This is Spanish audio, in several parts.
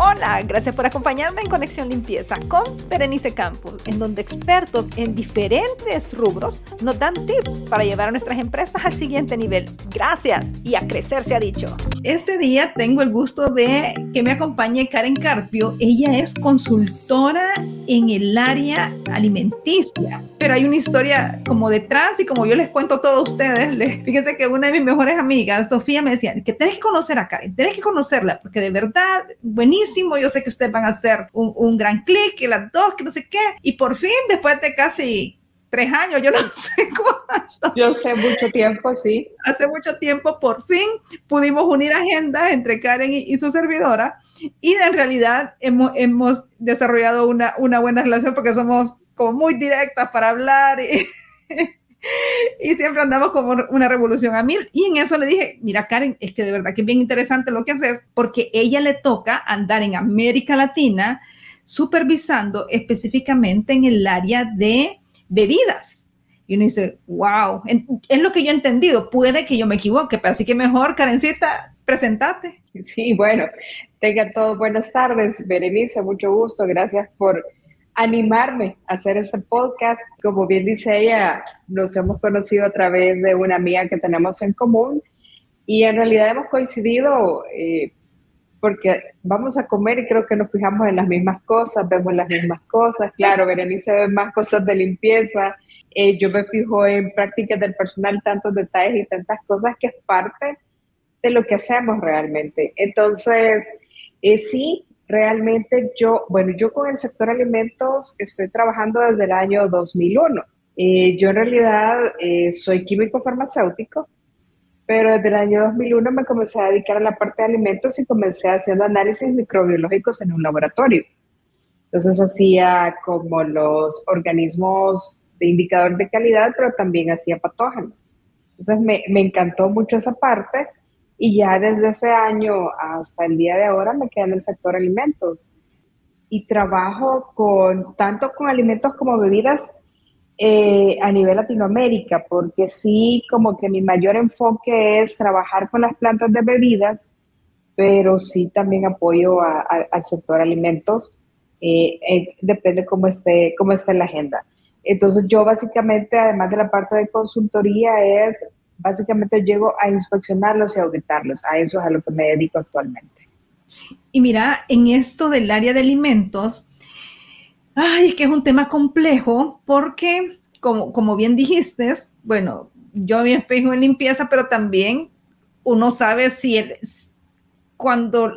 Hola, gracias por acompañarme en Conexión Limpieza con Berenice Campos, en donde expertos en diferentes rubros nos dan tips para llevar a nuestras empresas al siguiente nivel. Gracias y a crecer se ha dicho. Este día tengo el gusto de que me acompañe Karen Carpio. Ella es consultora en el área alimenticia, pero hay una historia como detrás y como yo les cuento a todos ustedes, les, fíjense que una de mis mejores amigas, Sofía, me decía que tenés que conocer a Karen, tenés que conocerla, porque de verdad, buenísimo, yo sé que ustedes van a hacer un, gran clic, que las dos, que no sé qué, y por fin, después de casi tres años, yo no sé cuánto. Yo sé mucho tiempo, sí. Hace mucho tiempo, por fin, pudimos unir agendas entre Karen y, y su servidora, y en realidad hemos, hemos desarrollado una, una buena relación porque somos como muy directas para hablar y, y siempre andamos como una revolución a mil. Y en eso le dije, mira Karen, es que de verdad que es bien interesante lo que haces porque ella le toca andar en América Latina supervisando específicamente en el área de bebidas. Y uno dice, wow, es lo que yo he entendido, puede que yo me equivoque, pero así que mejor, Karencita, presentate. Sí, bueno, tenga todos buenas tardes, Berenice, mucho gusto, gracias por animarme a hacer este podcast. Como bien dice ella, nos hemos conocido a través de una amiga que tenemos en común y en realidad hemos coincidido eh, porque vamos a comer y creo que nos fijamos en las mismas cosas, vemos las mismas cosas. Claro, Berenice ve más cosas de limpieza. Eh, yo me fijo en prácticas del personal, tantos detalles y tantas cosas que es parte de lo que hacemos realmente. Entonces, eh, sí, realmente yo, bueno, yo con el sector alimentos estoy trabajando desde el año 2001. Eh, yo en realidad eh, soy químico farmacéutico, pero desde el año 2001 me comencé a dedicar a la parte de alimentos y comencé haciendo análisis microbiológicos en un laboratorio. Entonces hacía como los organismos de indicador de calidad, pero también hacía patógenos. Entonces me, me encantó mucho esa parte y ya desde ese año hasta el día de ahora me quedé en el sector alimentos y trabajo con tanto con alimentos como bebidas eh, a nivel Latinoamérica, porque sí, como que mi mayor enfoque es trabajar con las plantas de bebidas, pero sí también apoyo al sector alimentos, eh, eh, depende cómo esté, cómo esté la agenda. Entonces yo básicamente, además de la parte de consultoría, es básicamente llego a inspeccionarlos y auditarlos. A eso es a lo que me dedico actualmente. Y mira, en esto del área de alimentos, ay, es que es un tema complejo porque, como, como bien dijiste, bueno, yo me espejo en limpieza, pero también uno sabe si el, cuando,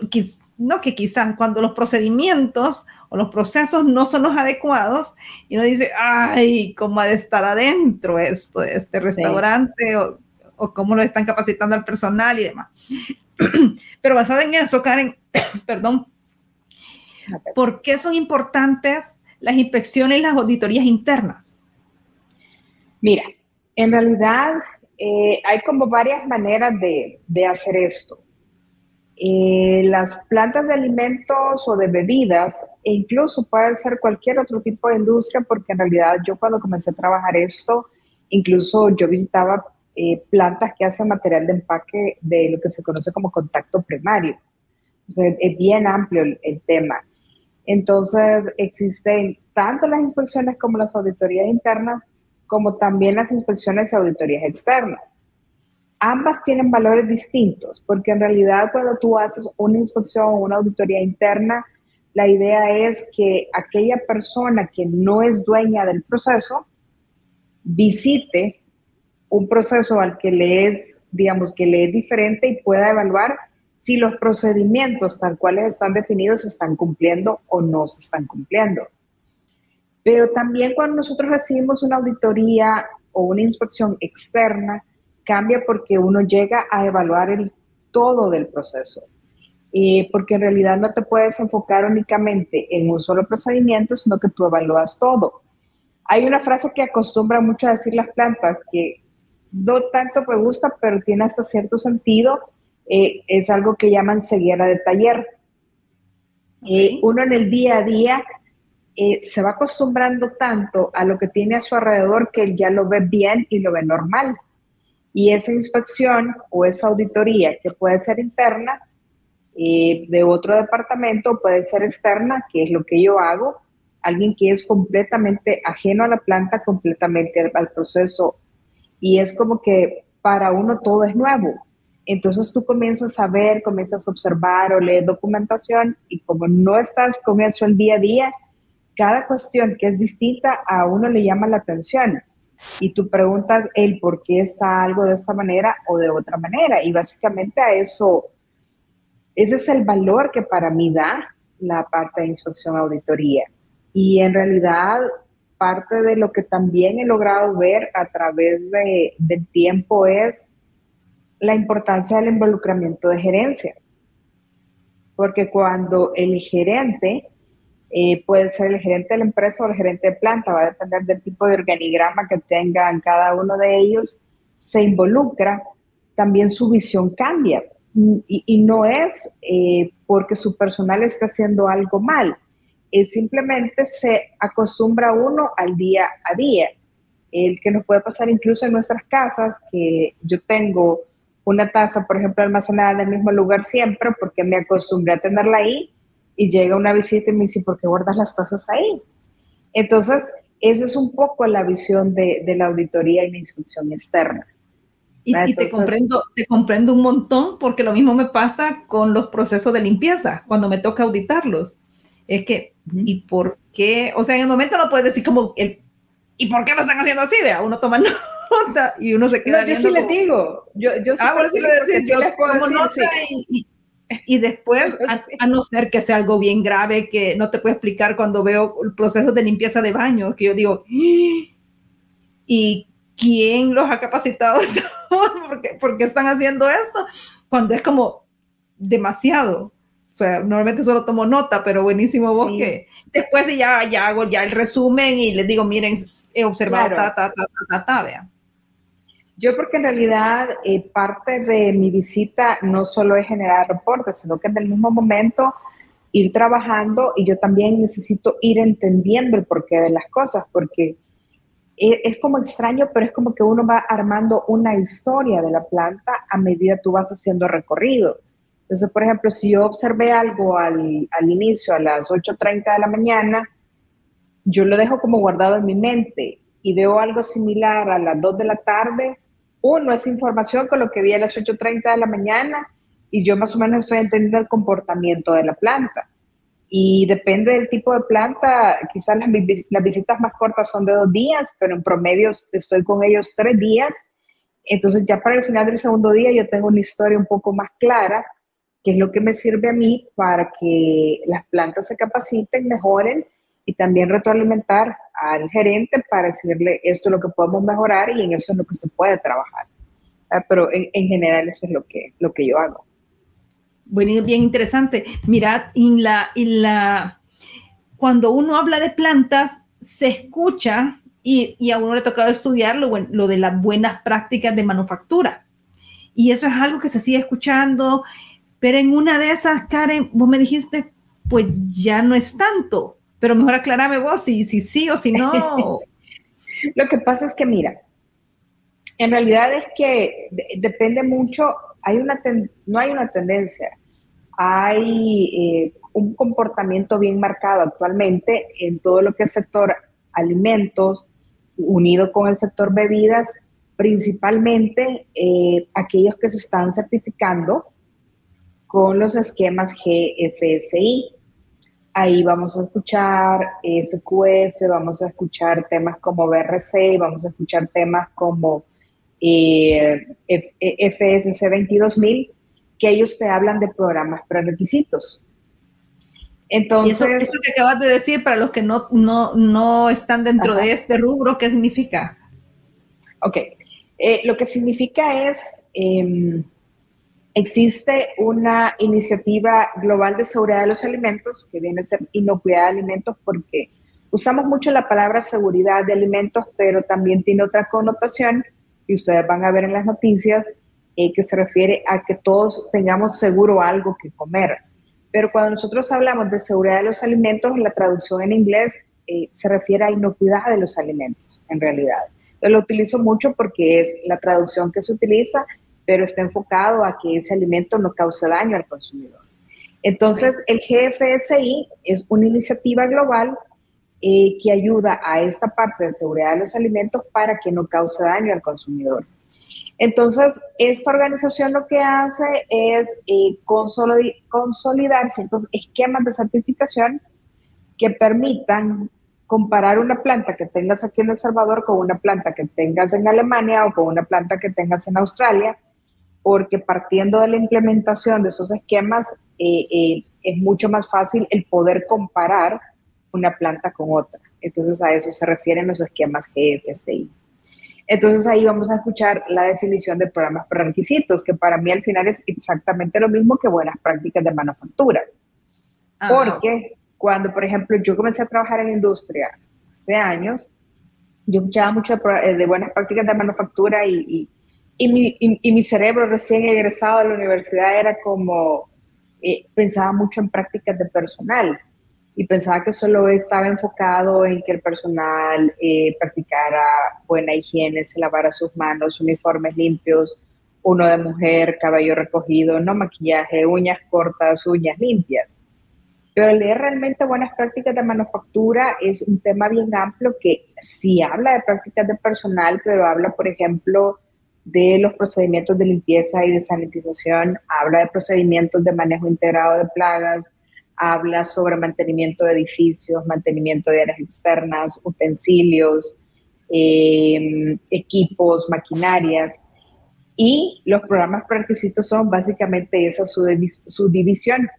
no que quizás cuando los procedimientos o los procesos no son los adecuados y uno dice, ay, ¿cómo ha de estar adentro esto, este restaurante? O, o cómo lo están capacitando al personal y demás. Pero basada en eso, Karen, perdón, ¿por qué son importantes las inspecciones las auditorías internas? Mira, en realidad eh, hay como varias maneras de, de hacer esto. Eh, las plantas de alimentos o de bebidas, e incluso puede ser cualquier otro tipo de industria, porque en realidad yo cuando comencé a trabajar esto, incluso yo visitaba eh, plantas que hacen material de empaque de lo que se conoce como contacto primario. es bien amplio el, tema. Entonces, existen tanto las inspecciones como las auditorías internas, como también las inspecciones y auditorías externas. Ambas tienen valores distintos, porque en realidad cuando tú haces una inspección o una auditoría interna, la idea es que aquella persona que no es dueña del proceso visite un proceso al que le es, digamos, que le es diferente y pueda evaluar si los procedimientos tal cuales están definidos se están cumpliendo o no se están cumpliendo. Pero también cuando nosotros recibimos una auditoría o una inspección externa, cambia porque uno llega a evaluar el todo del proceso. y porque en realidad no te puedes enfocar únicamente en un solo procedimiento, sino que tú evalúas todo. Hay una frase que acostumbra mucho a decir las plantas, que no tanto me gusta, pero tiene hasta cierto sentido. Eh, es algo que llaman ceguera de taller. Eh, uno en el día a día eh, se va acostumbrando tanto a lo que tiene a su alrededor que ya lo ve bien y lo ve normal. Y esa inspección o esa auditoría que puede ser interna, eh, de otro departamento, puede ser externa, que es lo que yo hago, alguien que es completamente ajeno a la planta, completamente al, proceso, y es como que para uno todo es nuevo. Entonces tú comienzas a ver, comienzas a observar o leer documentación y como no estás con eso el día a día, cada cuestión que es distinta a uno le llama la atención y tú preguntas el por qué está algo de esta manera o de otra manera. Y básicamente a eso, ese es el valor que para mí da la parte de inspección auditoría. Y en realidad, parte de lo que también he logrado ver a través de, del tiempo es la importancia del involucramiento de gerencia. Porque cuando el gerente eh, puede ser el gerente de la empresa o el gerente de planta, va a depender del tipo de organigrama que tengan cada uno de ellos, se involucra, también su visión cambia. Y, no es eh, porque su personal está haciendo algo mal, es simplemente se acostumbra uno al día a día. El que nos puede pasar incluso en nuestras casas, que yo tengo una taza, por ejemplo, almacenada en el mismo lugar siempre porque me acostumbré a tenerla ahí y llega una visita y me dice, ¿por qué guardas las tazas ahí? Entonces, esa es un poco la visión de, la auditoría y la inspección externa. Y, te, comprendo, te comprendo un montón porque lo mismo me pasa con los procesos de limpieza cuando me toca auditarlos. Es que, ¿y por qué? O sea, en el momento no puedes decir como, el, ¿y por qué lo están haciendo así? Vea, uno toma nota y uno se queda no, Yo sí le digo. Yo, yo ah, por eso le decía, yo como nota y, y después, a, no ser que sea algo bien grave que no te puedo explicar cuando veo el proceso de limpieza de baño, que yo digo, ¿y quién los ha capacitado? ¿Por qué, están haciendo esto? Cuando es como demasiado. O sea, normalmente solo tomo nota, pero buenísimo vos que después ya, ya hago ya el resumen y les digo, miren, he observado ta, ta, ta, ta, ta, vean. Yo porque en realidad eh, parte de mi visita no solo es generar reportes, sino que en el mismo momento ir trabajando y yo también necesito ir entendiendo el porqué de las cosas, porque e, es, como extraño, pero es como que uno va armando una historia de la planta a medida tú vas haciendo recorrido. Entonces, por ejemplo, si yo observé algo al, al inicio, a las 8.30 de la mañana, yo lo dejo como guardado en mi mente y veo algo similar a las 2 de la tarde, uno, esa información con lo que vi a las 8.30 de la mañana y yo más o menos estoy entendiendo el comportamiento de la planta. Y depende del tipo de planta, quizás las, las visitas más cortas son de dos días, pero en promedio estoy con ellos tres días. Entonces ya para el final del segundo día yo tengo una historia un poco más clara, que es lo que me sirve a mí para que las plantas se capaciten, mejoren y también retroalimentar al gerente para decirle esto es lo que podemos mejorar y en eso es lo que se puede trabajar. Ah, pero en, general eso es lo que, lo que yo hago. Bueno, bien interesante. Mirad, en la, en la, cuando uno habla de plantas, se escucha y, y a uno le ha tocado estudiar lo, lo de las buenas prácticas de manufactura. Y eso es algo que se sigue escuchando, pero en una de esas, Karen, vos me dijiste, pues ya no es tanto pero mejor aclarame vos si, si sí o si no. Lo que pasa es que, mira, en realidad es que depende mucho, hay una no hay una tendencia, hay eh, un comportamiento bien marcado actualmente en todo lo que es sector alimentos, unido con el sector bebidas, principalmente eh, aquellos que se están certificando con los esquemas GFSI. Ahí vamos a escuchar SQF, vamos a escuchar temas como BRC, vamos a escuchar temas como eh, FSC 22000, que ellos te hablan de programas prerequisitos. Entonces, ¿Y eso, que acabas de decir, para los que no, no, están dentro de este rubro, ¿qué significa? Ok, eh, lo que significa es em, Existe una iniciativa global de seguridad de los alimentos, que viene a ser inocuidad de alimentos, porque usamos mucho la palabra seguridad de alimentos, pero también tiene otra connotación, y ustedes van a ver en las noticias, eh, que se refiere a que todos tengamos seguro algo que comer. Pero cuando nosotros hablamos de seguridad de los alimentos, la traducción en inglés eh, se refiere a inocuidad de los alimentos, en realidad. Yo lo utilizo mucho porque es la traducción que se utiliza pero está enfocado a que ese alimento no cause daño al consumidor. Entonces, el GFSI es una iniciativa global eh, que ayuda a esta parte de seguridad de los alimentos para que no cause daño al consumidor. Entonces, esta organización lo que hace es eh, consolidar ciertos esquemas de certificación que permitan comparar una planta que tengas aquí en El Salvador con una planta que tengas en Alemania o con una planta que tengas en Australia, porque partiendo de la implementación de esos esquemas eh, eh, es mucho más fácil el poder comparar una planta con otra. Entonces a eso se refieren los esquemas GFCI. Entonces ahí vamos a escuchar la definición de programas requisitos, que para mí al final es exactamente lo mismo que buenas prácticas de manufactura. Ah, porque cuando, por ejemplo, yo comencé a trabajar en la industria hace años, yo escuchaba mucho de, buenas prácticas de manufactura y, y, mi, cerebro recién egresado de la universidad era como, eh, pensaba mucho en prácticas de personal y pensaba que solo estaba enfocado en que el personal eh, practicara buena higiene, se lavara sus manos, uniformes limpios, uno de mujer, cabello recogido, no maquillaje, uñas cortas, uñas limpias. Pero leer realmente buenas prácticas de manufactura es un tema bien amplio que sí habla de prácticas de personal, pero habla, por ejemplo, de los procedimientos de limpieza y de sanitización, habla de procedimientos de manejo integrado de plagas, habla sobre mantenimiento de edificios, mantenimiento de áreas externas, utensilios, em, equipos, maquinarias. Y los programas requisitos son básicamente esa subdivisión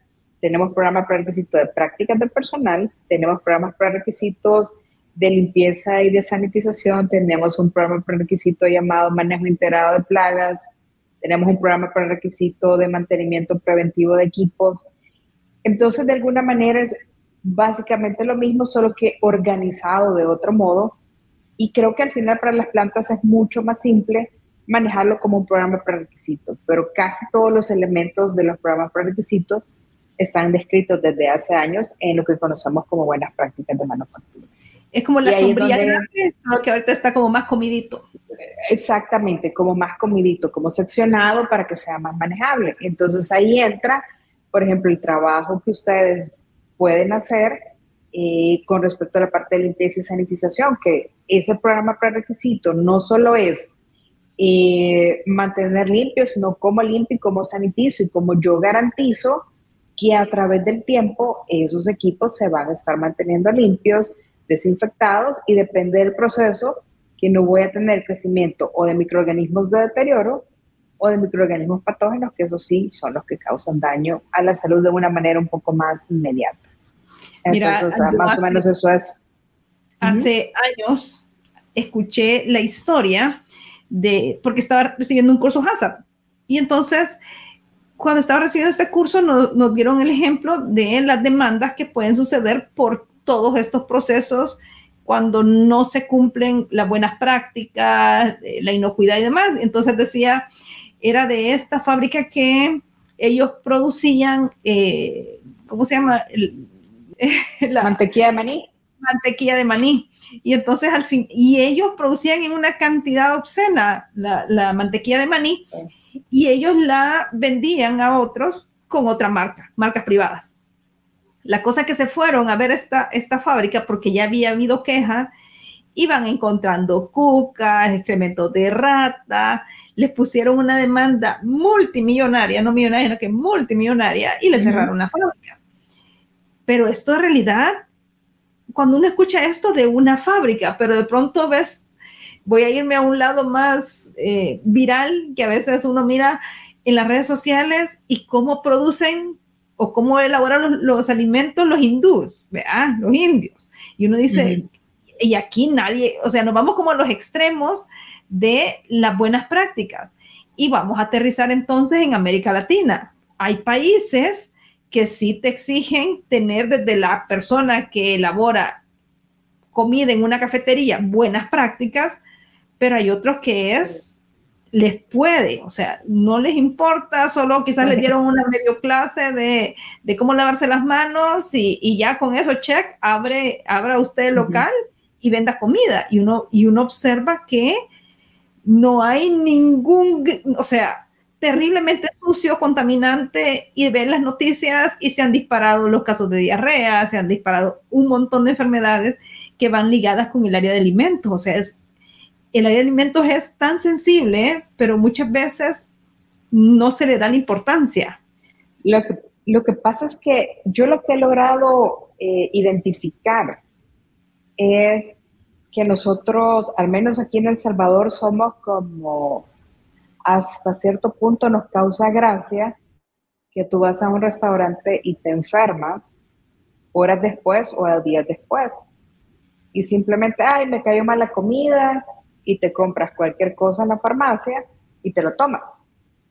tenemos programas prerequisitos de prácticas del personal, tenemos programas prerequisitos de limpieza y de sanitización, tenemos un programa prerequisito llamado manejo integrado de plagas, tenemos un programa prerequisito de mantenimiento preventivo de equipos. Entonces, de alguna manera es básicamente lo mismo, solo que organizado de otro modo. Y creo que al final para las plantas es mucho más simple manejarlo como un programa prerequisito, pero casi todos los elementos de los programas prerequisitos están descritos desde hace años en lo que conocemos como buenas prácticas de manufactura. Es como la sombría que ahorita está como más comidito. Exactamente, como más comidito, como seccionado para que sea más manejable. Entonces ahí entra, por ejemplo, el trabajo que ustedes pueden hacer eh, con respecto a la parte de limpieza y sanitización, que ese programa prerequisito no solo es eh, mantener limpio, sino cómo limpio y cómo sanitizo y cómo yo garantizo que a través del tiempo esos equipos se van a estar manteniendo limpios, desinfectados y depende del proceso que no voy a tener crecimiento o de microorganismos de deterioro o de microorganismos patógenos, que eso sí son los que causan daño a la salud de una manera un poco más inmediata. Entonces, Mira, más o menos eso es. Hace años escuché la historia de, porque estaba recibiendo un curso Hazard, y entonces cuando estaba recibiendo este curso nos, dieron el ejemplo de las demandas que pueden suceder por todos estos procesos cuando no se cumplen las buenas prácticas, eh, la inocuidad y demás. Entonces decía, era de esta fábrica que ellos producían, eh, ¿cómo se llama? la mantequilla de maní. Mantequilla de maní. Y entonces al fin, y ellos producían en una cantidad obscena la, la mantequilla de maní y ellos la vendían a otros con otra marca, marcas privadas. La cosa que se fueron a ver esta, esta fábrica porque ya había habido queja, iban encontrando cucas, excrementos de rata, les pusieron una demanda multimillonaria, no millonaria, sino que multimillonaria, y le cerraron la fábrica. Pero esto en realidad, cuando uno escucha esto de una fábrica, pero de pronto ves voy a irme a un lado más eh, viral, que a veces uno mira en las redes sociales y cómo producen o cómo elaboran los, alimentos los hindúes, ¿verdad? los indios. Y uno dice, y aquí nadie, o sea, nos vamos como a los extremos de las buenas prácticas. Y vamos a aterrizar entonces en América Latina. Hay países que sí te exigen tener desde la persona que elabora comida en una cafetería buenas prácticas pero hay otros que es, les puede, o sea, no les importa, solo quizás les dieron una medio clase de, de cómo lavarse las manos y, ya con eso, check, abre, abra usted el local y venda comida. Y uno, y uno observa que no hay ningún, o sea, terriblemente sucio, contaminante, y ven las noticias y se han disparado los casos de diarrea, se han disparado un montón de enfermedades que van ligadas con el área de alimentos. O sea, es, el área de alimentos es tan sensible, pero muchas veces no se le da la importancia. Lo que, pasa es que yo lo que he logrado eh, identificar es que nosotros, al menos aquí en El Salvador, somos como hasta cierto punto nos causa gracia que tú vas a un restaurante y te enfermas horas después o días después. Y simplemente, ay, me cayó mal la comida y te compras cualquier cosa en la farmacia y te lo tomas.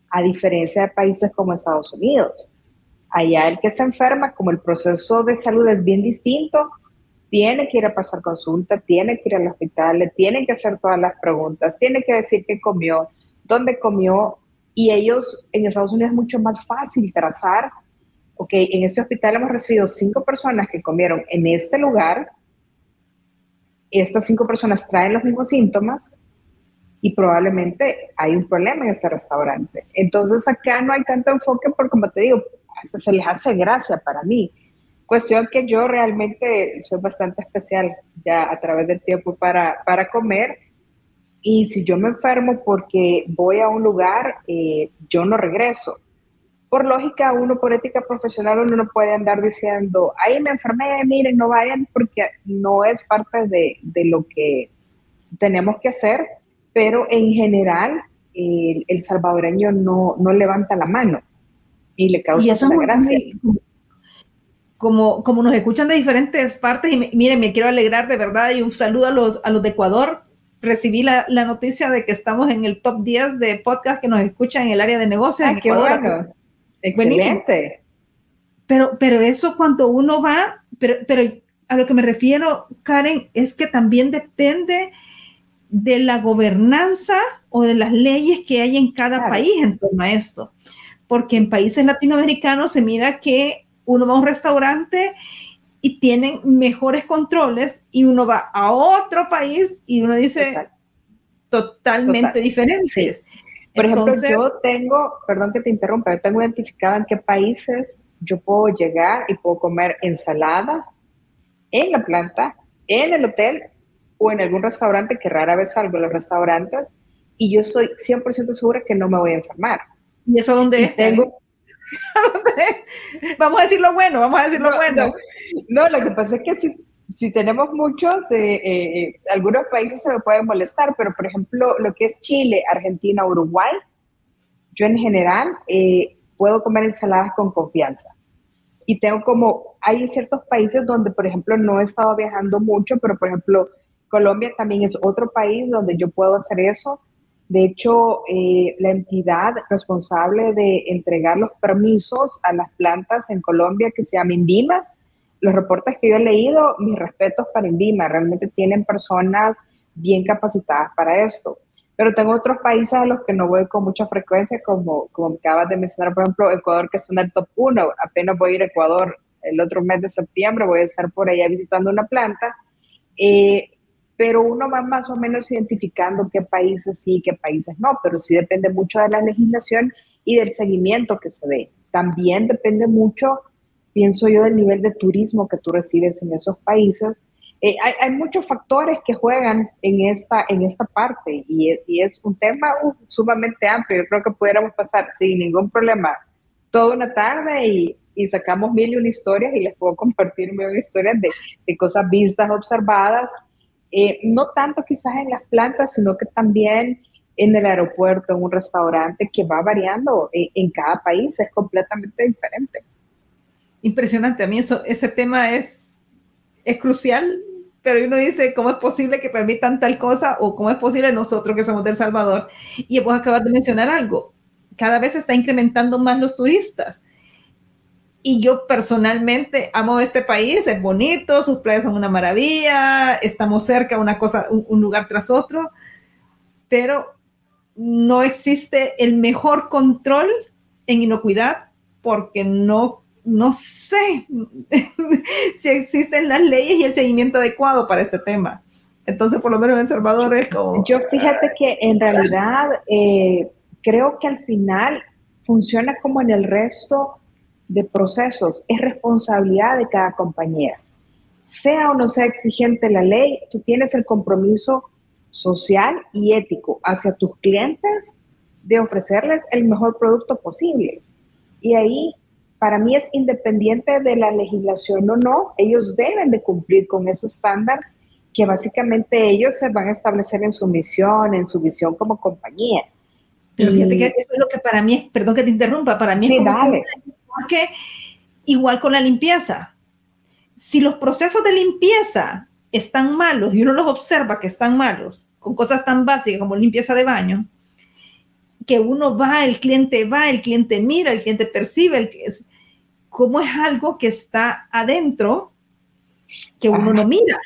A diferencia de países como Estados Unidos. Allá el que se enferma, como el proceso de salud es bien distinto, tiene que ir a pasar consulta, tiene que ir al hospital, le tienen que hacer todas las preguntas, tiene que decir qué comió, dónde comió y ellos en Estados Unidos es mucho más fácil trazar, ok, en este hospital hemos recibido cinco personas que comieron en este lugar, estas cinco personas traen los mismos síntomas y probablemente hay un problema en ese restaurante. Entonces acá no hay tanto enfoque porque como te digo, hasta se les hace gracia para mí. Cuestión que yo realmente soy bastante especial ya a través del tiempo para, para comer y si yo me enfermo porque voy a un lugar, eh, yo no regreso. Por lógica, uno por ética profesional, uno no puede andar diciendo, ahí me enfermé, miren, no vayan, porque no es parte de, de lo que tenemos que hacer, pero en general el, salvadoreño no, no, levanta la mano y le causa y eso una gracia. Como, como nos escuchan de diferentes partes, y miren, me quiero alegrar de verdad y un saludo a los, a los de Ecuador, recibí la, noticia de que estamos en el top 10 de podcast que nos escuchan en el área de negocios. Ah, qué bueno. Excelente. Pero, pero eso cuando uno va, pero, pero a lo que me refiero, Karen, es que también depende de la gobernanza o de las leyes que hay en cada país en torno a esto. Porque en países latinoamericanos se mira que uno va a un restaurante y tienen mejores controles y uno va a otro país y uno dice totalmente diferentes. Por ejemplo, yo tengo, perdón que te interrumpa, yo tengo identificado en qué países yo puedo llegar y puedo comer ensalada en la planta, en el hotel o en algún restaurante, que rara vez salgo en los restaurantes, y yo soy 100% segura que no me voy a enfermar. ¿Y eso dónde es? Tengo... vamos a decir lo bueno, vamos a decir lo bueno. No, lo que pasa es que si, si tenemos muchos, eh, eh, algunos países se me pueden molestar, pero por ejemplo, lo que es Chile, Argentina, Uruguay, yo en general eh, puedo comer ensaladas con confianza. Y tengo como, hay ciertos países donde, por ejemplo, no he estado viajando mucho, pero por ejemplo, Colombia también es otro país donde yo puedo hacer eso. De hecho, la entidad responsable de entregar los permisos a las plantas en Colombia, que se llama INVIMA, los reportes que yo he leído, mis respetos para INVIMA, realmente tienen personas bien capacitadas para esto. Pero tengo otros países a los que no voy con mucha frecuencia, como, como acabas de mencionar, por ejemplo, Ecuador, que está en el top 1. Apenas voy a ir a Ecuador el otro mes de septiembre, voy a estar por allá visitando una planta. Eh, pero uno va más o menos identificando qué países sí, qué países no, pero sí depende mucho de la legislación y del seguimiento que se dé. También depende mucho pienso yo, del nivel de turismo que tú recibes en esos países. Eh, hay, muchos factores que juegan en esta, en esta parte y, es un tema uh, sumamente amplio. Yo creo que pudiéramos pasar sin ningún problema toda una tarde y, sacamos mil y una historias y les puedo compartir mil historias de, de cosas vistas, observadas, eh, no tanto quizás en las plantas, sino que también en el aeropuerto, en un restaurante, que va variando en, en cada país, es completamente diferente impresionante. A mí ese tema es, es crucial, pero uno dice, ¿cómo es posible que permitan tal cosa? O ¿cómo es posible nosotros que somos del Salvador? Y vos acabas de mencionar algo. Cada vez está incrementando más los turistas. Y yo personalmente amo este país, es bonito, sus playas son una maravilla, estamos cerca, una cosa, un lugar tras otro, pero no existe el mejor control en inocuidad porque no no sé si existen las leyes y el seguimiento adecuado para este tema. Entonces, por lo menos en El Salvador es como... Yo fíjate que en realidad, eh, creo que al final funciona como en el resto de procesos, es responsabilidad de cada compañía. Sea o no sea exigente la ley, tú tienes el compromiso social y ético hacia tus clientes de ofrecerles el mejor producto posible. Y ahí, para mí es independiente de la legislación o no, ellos deben de cumplir con ese estándar que básicamente ellos se van a establecer en su misión, en su visión como compañía. Pero fíjate que eso es lo que para mí es, perdón que te interrumpa, para mí es como porque igual con la limpieza. Si los procesos de limpieza están malos y uno los observa que están malos, con cosas tan básicas como limpieza de baño, que uno va, el cliente va, el cliente mira, el cliente percibe, el, cómo es algo que está adentro que uno no mira.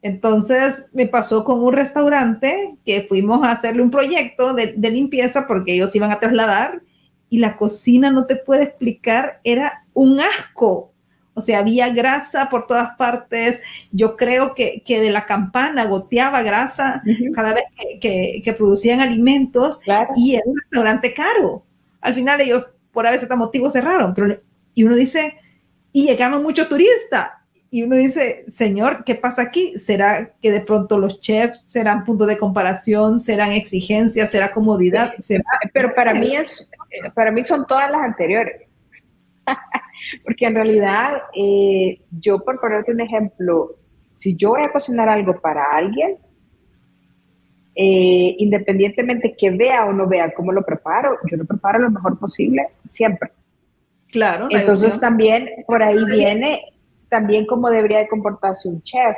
Entonces me pasó con un restaurante que fuimos a hacerle un proyecto de, de, limpieza porque ellos iban a trasladar y la cocina, no te puedo explicar, era un asco. O sea, había grasa por todas partes. Yo creo que, que de la campana goteaba grasa cada vez que, que, producían alimentos y era un restaurante caro. Al final ellos, por a veces motivo, cerraron. Pero, y uno dice, y llegaban muchos turistas. Y uno dice, Señor, ¿qué pasa aquí? ¿Será que de pronto los chefs serán punto de comparación? ¿Serán exigencias? ¿Será comodidad? Pero para mí, es, para mí son todas las anteriores. Porque en realidad, eh, yo por ponerte un ejemplo, si yo voy a cocinar algo para alguien, eh, independientemente que vea o no vea cómo lo preparo, yo lo preparo lo mejor posible, siempre. Claro. Entonces también por ahí viene también cómo debería de comportarse un chef,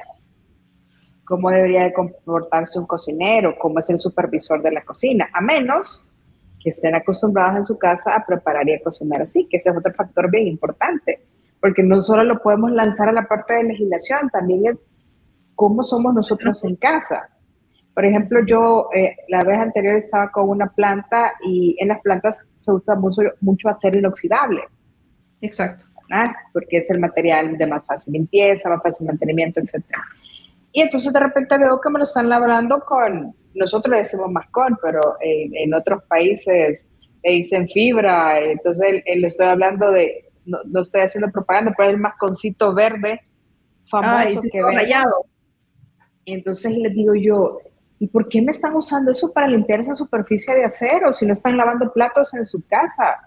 cómo debería de comportarse un cocinero, cómo es el supervisor de la cocina, a menos que estén acostumbrados en su casa a preparar y a cocinar así, que ese es otro factor bien importante, porque no solo lo podemos lanzar a la parte de legislación, también es cómo somos nosotros en casa. Por ejemplo, yo eh, la vez anterior estaba con una planta y en las plantas se usa mucho, mucho acero inoxidable. Exacto. Porque es el material de más fácil limpieza, más fácil mantenimiento, etc. Y entonces de repente veo que me lo están labrando con, nosotros le decimos mascón, pero en, otros países le dicen fibra, entonces le estoy hablando de, no, estoy haciendo propaganda, pero es el masconcito verde famoso que ve. Y entonces le digo yo, ¿y por qué me están usando eso para limpiar esa superficie de acero si no están lavando platos en su casa?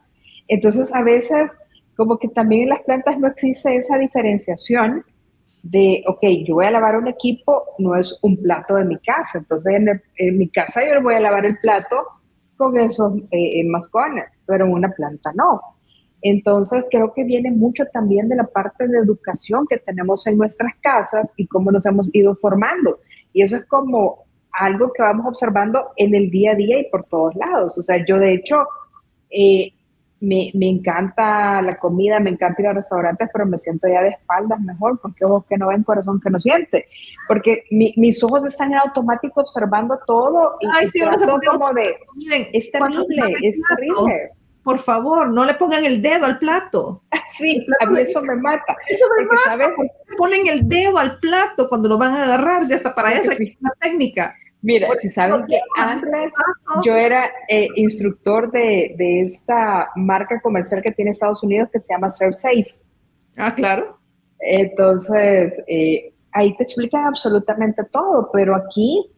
Entonces a veces como que también en las plantas no existe esa diferenciación de, ok, yo voy a lavar un equipo, no es un plato de mi casa. Entonces, en, mi casa yo voy a lavar el plato con esos eh, eh, mascones, pero en una planta no. Entonces, creo que viene mucho también de la parte de educación que tenemos en nuestras casas y cómo nos hemos ido formando. Y eso es como algo que vamos observando en el día a día y por todos lados. O sea, yo de hecho, eh, me, me, encanta la comida, me encanta ir a restaurantes, pero me siento ya de espaldas mejor, porque ojos que no ven, corazón que no siente. Porque mis ojos están en automático observando todo y, Ay, sí, como de, es terrible, es terrible. Por favor, no le pongan el dedo al plato. Sí, a mí eso me mata. Eso me mata. ¿sabes? Ponen el dedo al plato cuando lo van a agarrar, ya está para eso hay una técnica. Mira, si saben que antes yo era eh, instructor de, de, esta marca comercial que tiene Estados Unidos que se llama Serve Safe. Ah, claro. Entonces, eh, ahí te explican absolutamente todo, pero aquí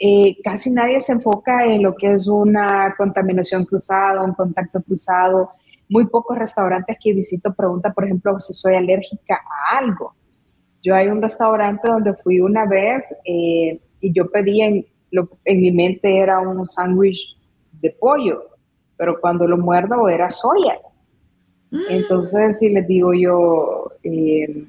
eh, casi nadie se enfoca en lo que es una contaminación cruzada, un contacto cruzado. Muy pocos restaurantes que visito preguntan, por ejemplo, si soy alérgica a algo. Yo hay un restaurante donde fui una vez y yo pedí en, lo, en mi mente era un sándwich de pollo, pero cuando lo muerdo era soya. Mm. Entonces, si les digo yo, eh,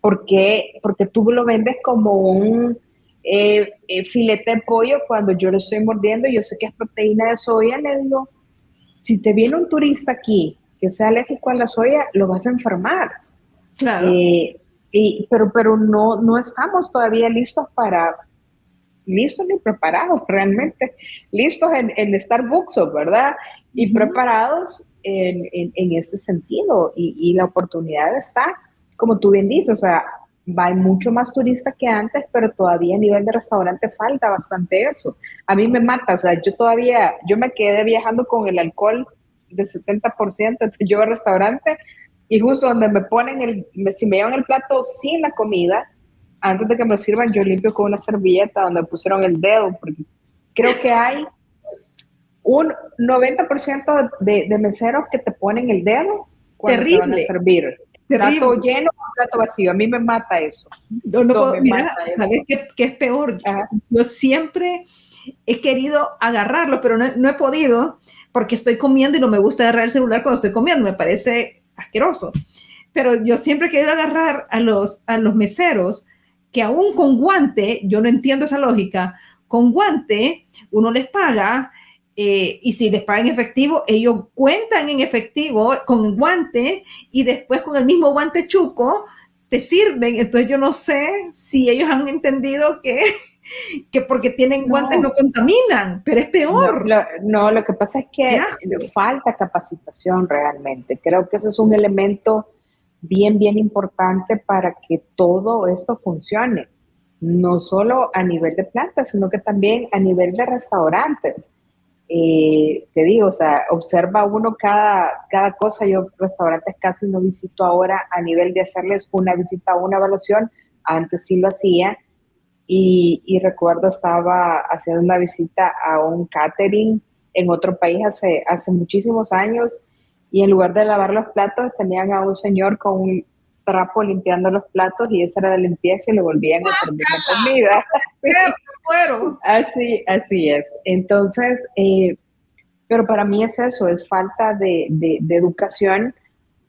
¿por qué? Porque tú lo vendes como un eh, eh, filete de pollo cuando yo lo estoy mordiendo, yo sé que es proteína de soya, le digo, si te viene un turista aquí que sea alérgico a la soya, lo vas a enfermar. Claro. y, pero pero no, no estamos todavía listos para, listos ni preparados realmente, listos en, en estar buxos, ¿verdad? Y preparados en, en, este sentido. Y, y, la oportunidad está, como tú bien dices, o sea, va mucho más turista que antes, pero todavía a nivel de restaurante falta bastante eso. A mí me mata, o sea, yo todavía, yo me quedé viajando con el alcohol de 70%, yo al restaurante y justo donde me ponen el, si me llevan el plato sin la comida, antes de que me lo sirvan, yo limpio con una servilleta donde pusieron el dedo, porque creo que hay un 90% de, de meseros que te ponen el dedo cuando Terrible. te van a servir. Plato lleno o plato vacío. A mí me mata eso. No, no puedo, mira, ¿sabes qué, qué, es peor? Ajá. Yo siempre he querido agarrarlo, pero no, no, he podido porque estoy comiendo y no me gusta agarrar el celular cuando estoy comiendo. Me parece asqueroso. Pero yo siempre he querido agarrar a los, a los meseros que aún con guante, yo no entiendo esa lógica, con guante uno les paga eh, y si les pagan efectivo, ellos cuentan en efectivo con guante y después con el mismo guante chuco te sirven. Entonces yo no sé si ellos han entendido que, que porque tienen guantes no, no contaminan, pero es peor. No lo, no, lo que pasa es que falta capacitación realmente. Creo que ese es un elemento bien, bien importante para que todo esto funcione. No solo a nivel de plantas, sino que también a nivel de restaurantes eh, te digo, o sea, observa uno cada, cada cosa. Yo restaurantes casi no visito ahora a nivel de hacerles una visita o una evaluación. Antes sí lo hacía. Y, y, recuerdo estaba haciendo una visita a un catering en otro país hace, hace muchísimos años y en lugar de lavar los platos tenían a un señor con un trapo limpiando los platos y esa era la limpieza y le volvían a servir la comida. Así, así es. Entonces, eh, pero para mí es eso, es falta de, de, de educación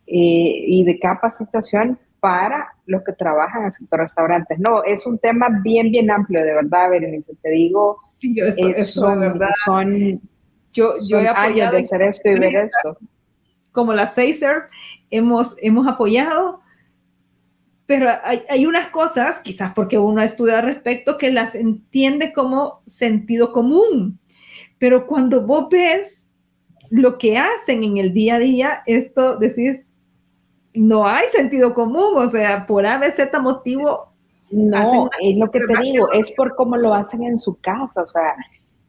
eh, y de capacitación para los que trabajan en el sector restaurantes. No, es un tema bien, bien amplio, de verdad, Berenice, te digo. Sí, yo eso, eh, eso son, de verdad. Son, yo, yo son he años de hacer esto y ver esto. Como la Caesar, hemos, hemos apoyado pero hay, hay, unas cosas, quizás porque uno ha estudiado al respecto, que las entiende como sentido común. Pero cuando vos ves lo que hacen en el día a día, esto decís, no hay sentido común, o sea, por ABC motivo. No, es lo que te digo, es por cómo lo hacen en su casa, o sea,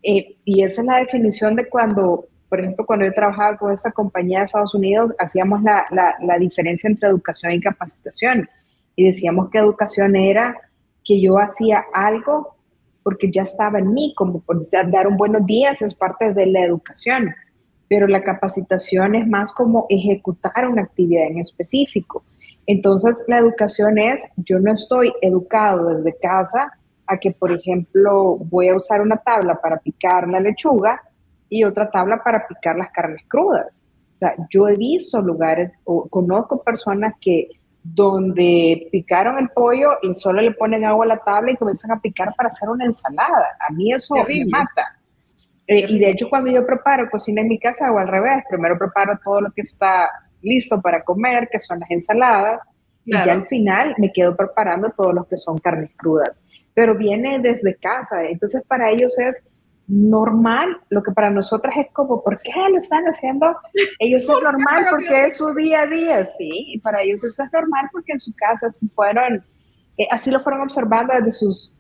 eh, y esa es la definición de cuando, por ejemplo, cuando yo trabajaba con esta compañía de Estados Unidos, hacíamos la, la, la diferencia entre educación y capacitación y decíamos que educación era que yo hacía algo porque ya estaba en mí, como por dar un buenos días es parte de la educación, pero la capacitación es más como ejecutar una actividad en específico. Entonces, la educación es, yo no estoy educado desde casa a que, por ejemplo, voy a usar una tabla para picar la lechuga y otra tabla para picar las carnes crudas. O sea, yo he visto lugares o conozco personas que donde picaron el pollo y solo le ponen agua a la tabla y comienzan a picar para hacer una ensalada. A mí eso Terrible. me mata. Eh, y de hecho cuando yo preparo cocina en mi casa hago al revés. Primero preparo todo lo que está listo para comer, que son las ensaladas, claro. y ya al final me quedo preparando todo lo que son carnes crudas. Pero viene desde casa, entonces para ellos es normal, lo que para nosotras es como, ¿por qué lo están haciendo? Ellos es normal porque es su día a día, sí, y para ellos eso es normal porque en su casa se fueron, eh, así lo fueron observando desde sus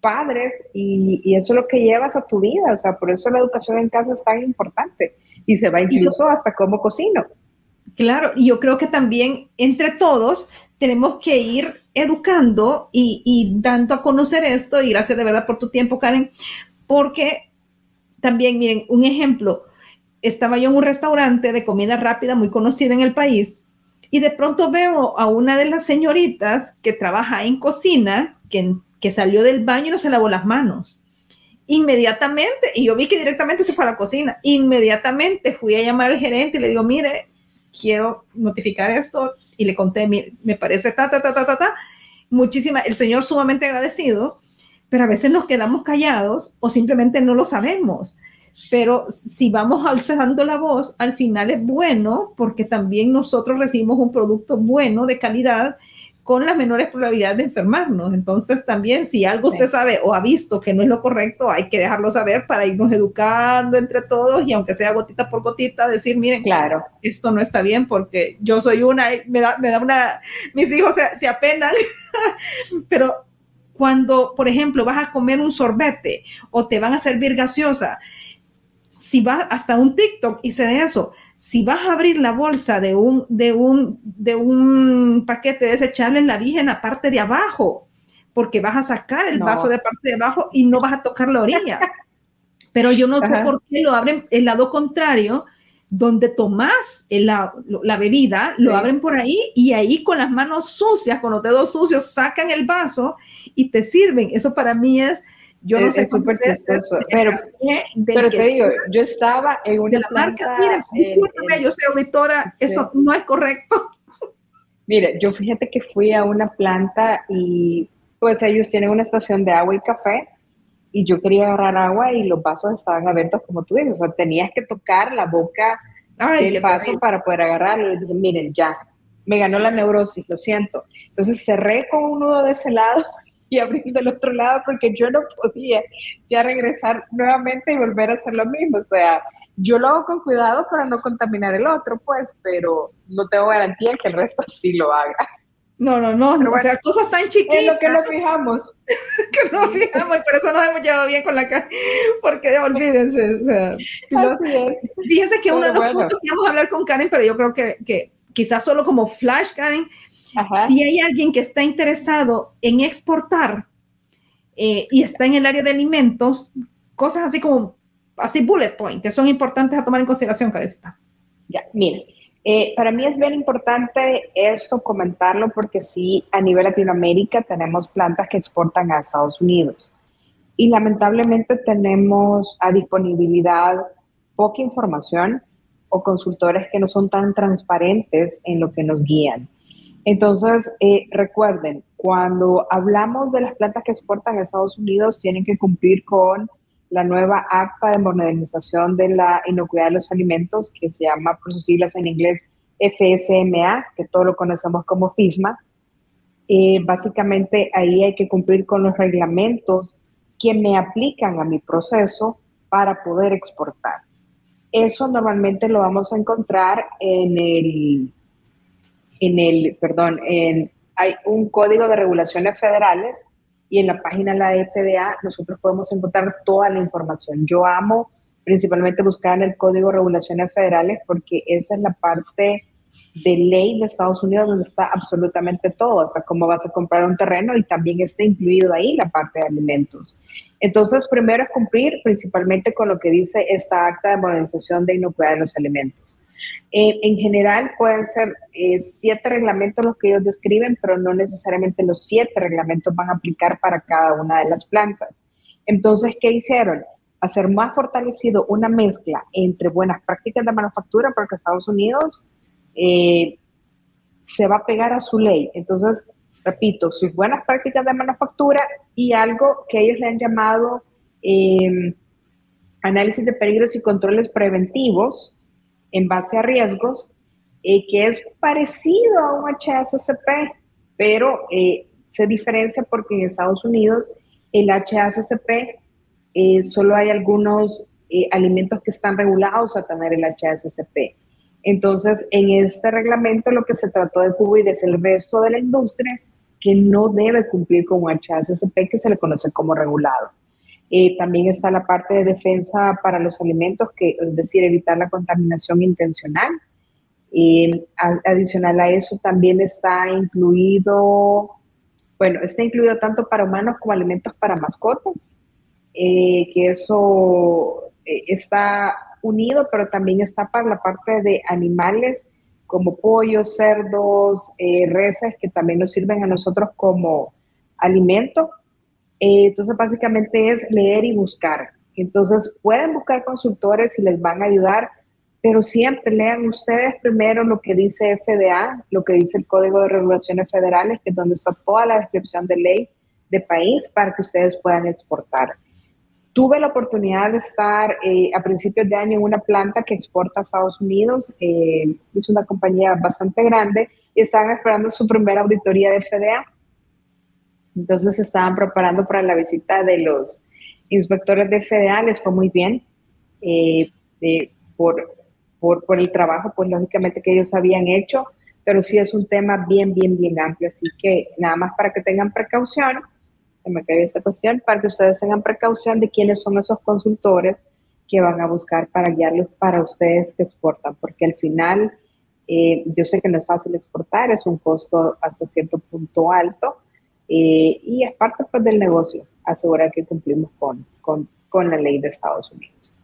padres y, y, eso es lo que llevas a tu vida, o sea, por eso la educación en casa es tan importante y se va incluso hasta cómo cocino. Claro, y yo creo que también entre todos tenemos que ir educando y, y dando a conocer esto, y gracias de verdad por tu tiempo, Karen, porque también, miren, un ejemplo, estaba yo en un restaurante de comida rápida muy conocido en el país y de pronto veo a una de las señoritas que trabaja en cocina, que, que salió del baño y no se lavó las manos. Inmediatamente, y yo vi que directamente se fue a la cocina, inmediatamente fui a llamar al gerente y le digo, mire, quiero notificar esto y le conté, me parece ta, ta, ta, ta, ta, ta. Muchísima, el señor sumamente agradecido pero a veces nos quedamos callados o simplemente no lo sabemos. Pero si vamos alzando la voz, al final es bueno porque también nosotros recibimos un producto bueno, de calidad, con las menores probabilidades de enfermarnos. Entonces también si algo usted sabe o ha visto que no es lo correcto, hay que dejarlo saber para irnos educando entre todos y aunque sea gotita por gotita, decir, miren, claro, esto no está bien porque yo soy una, me da, me da una, mis hijos se, se apenan, pero cuando, por ejemplo, vas a comer un sorbete o te van a servir gaseosa, si vas hasta un TikTok y se de eso, si vas a abrir la bolsa de un, de un, de un paquete desechable, la dije en la parte de abajo, porque vas a sacar el vaso de parte de abajo y no vas a tocar la orilla. Pero yo no sé por qué lo abren el lado contrario, donde tomas la, la, bebida, lo abren por ahí y ahí con las manos sucias, con los dedos sucios, sacan el vaso y te sirven. Eso para mí es yo no sé es súper chistoso, pero, pero te digo, yo estaba en una la marca, mira, yo soy auditora, eso no es correcto. Mire, yo fíjate que fui a una planta y pues ellos tienen una estación de agua y café y yo quería agarrar agua y los vasos estaban abiertos como tú dices, o sea, tenías que tocar la boca del vaso para poder agarrarlo. Y dije, miren, ya, me ganó la neurosis, lo siento. Entonces cerré con un nudo de ese lado y abriendo el otro lado porque yo no podía ya regresar nuevamente y volver a hacer lo mismo. O sea, yo lo hago con cuidado para no contaminar el otro, pues, pero no tengo garantía que el resto sí lo haga. No, no, no, o sea, cosas tan chiquitas. Es lo que nos fijamos. que nos fijamos y por eso nos hemos llevado bien con la cara, porque olvídense, o sea. Así es. Fíjense que uno de los puntos que vamos a hablar con Karen, pero yo creo que, que quizás solo como flash, Karen, si hay alguien que está interesado en exportar eh, y está en el área de alimentos, cosas así como, así bullet point, que son importantes a tomar en consideración, Cabecita. Ya, mire, eh, para mí es bien importante esto comentarlo porque sí, a nivel Latinoamérica tenemos plantas que exportan a Estados Unidos y lamentablemente tenemos a disponibilidad poca información o consultores que no son tan transparentes en lo que nos guían. Entonces, eh, recuerden, cuando hablamos de las plantas que exportan a Estados Unidos, tienen que cumplir con la nueva acta de modernización de la inocuidad de los alimentos, que se llama por sus siglas en inglés FSMA, que todos lo conocemos como FISMA. Eh, básicamente ahí hay que cumplir con los reglamentos que me aplican a mi proceso para poder exportar. Eso normalmente lo vamos a encontrar en el en el, perdón, en, hay un código de regulaciones federales y en la página de la FDA nosotros podemos encontrar toda la información. Yo amo principalmente buscar en el código de regulaciones federales porque esa es la parte de ley de Estados Unidos donde está absolutamente todo, hasta cómo vas a comprar un terreno y también está incluido ahí la parte de alimentos. Entonces, primero es cumplir principalmente con lo que dice esta acta de modernización de inocuidad de los alimentos. Eh, en general pueden ser eh, siete reglamentos los que ellos describen, pero no necesariamente los siete reglamentos van a aplicar para cada una de las plantas. Entonces, ¿qué hicieron? Hacer más fortalecido una mezcla entre buenas prácticas de manufactura, porque Estados Unidos eh, se va a pegar a su ley. Entonces, repito, sus buenas prácticas de manufactura y algo que ellos le han llamado análisis de peligros y controles preventivos, en base a riesgos, eh, que es parecido a un HACCP, pero eh, se diferencia porque en Estados Unidos el HACCP eh, solo hay algunos alimentos que están regulados a tener el HACCP. Entonces, en este reglamento lo que se trató de cubrir es el resto de la industria que no debe cumplir con un HACCP que se le conoce como regulado. Eh, también está la parte de defensa para los alimentos, que es decir, evitar la contaminación intencional. adicional a eso también está incluido, bueno, está incluido tanto para humanos como alimentos para mascotas, eh, que eso eh, está unido, pero también está para la parte de animales como pollos, cerdos, reses, que también nos sirven a nosotros como alimento eh, entonces, básicamente es leer y buscar. Entonces, pueden buscar consultores y les van a ayudar, pero siempre lean ustedes primero lo que dice FDA, lo que dice el Código de Regulaciones Federales, que es donde está toda la descripción de ley de país para que ustedes puedan exportar. Tuve la oportunidad de estar eh, a principios de año en una planta que exporta a Estados Unidos. Eh, es una compañía bastante grande, y estaban esperando su primera auditoría de FDA. Entonces se estaban preparando para la visita de los inspectores de FDA, les fue muy bien eh, por, por, el trabajo, pues lógicamente que ellos habían hecho, pero sí es un tema bien, bien, bien amplio, así que nada más para que tengan precaución, se me cayó esta cuestión, para que ustedes tengan precaución de quiénes son esos consultores que van a buscar para guiarlos para ustedes que exportan, porque al final eh, yo sé que no es fácil exportar, es un costo hasta cierto punto alto eh, y es parte pues, del negocio, asegurar que cumplimos con, con, con la ley de Estados Unidos.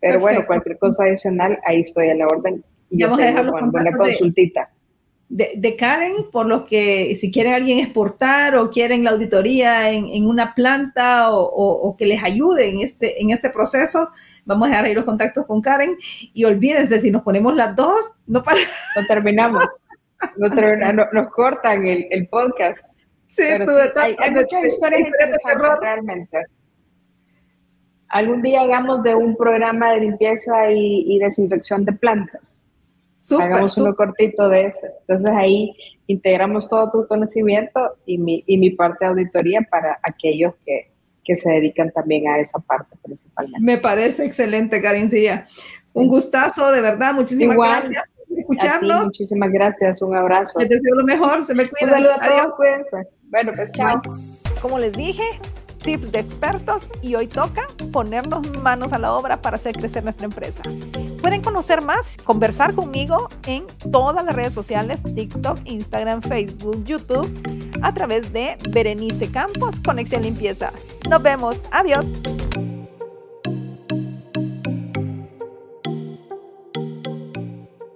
Pero bueno, cualquier cosa adicional, ahí estoy a la orden. Y Vamos a dejar una consultita. De, de, Karen, por los que si quieren alguien exportar o quieren la auditoría en, en una planta o, o, o, que les ayude en este, en este proceso, Vamos a dejar ahí los contactos con Karen y olvídense, si nos ponemos las dos, no para. No terminamos. No terminamos, nos cortan el, el podcast. Sí, tú, hay, hay muchas historias interesantes realmente. Algún día hagamos de un programa de limpieza y, y desinfección de plantas. Hagamos uno cortito de eso. Entonces ahí integramos todo tu conocimiento y mi, y mi parte de auditoría para aquellos que, que se dedican también a esa parte principalmente. Me parece excelente, Karencilla. Un gustazo, de verdad. Muchísimas gracias por escucharnos. muchísimas gracias, un abrazo. Les deseo lo mejor, se me cuidan. Un saludo a todos, cuídense. Bueno, pues chao. Como les dije, tips de expertos y hoy toca ponernos manos a la obra para hacer crecer nuestra empresa. Pueden conocer más, conversar conmigo en todas las redes sociales, TikTok, Instagram, Facebook, YouTube, a través de Berenice Campos, Conexión Limpieza. Nos vemos. Adiós.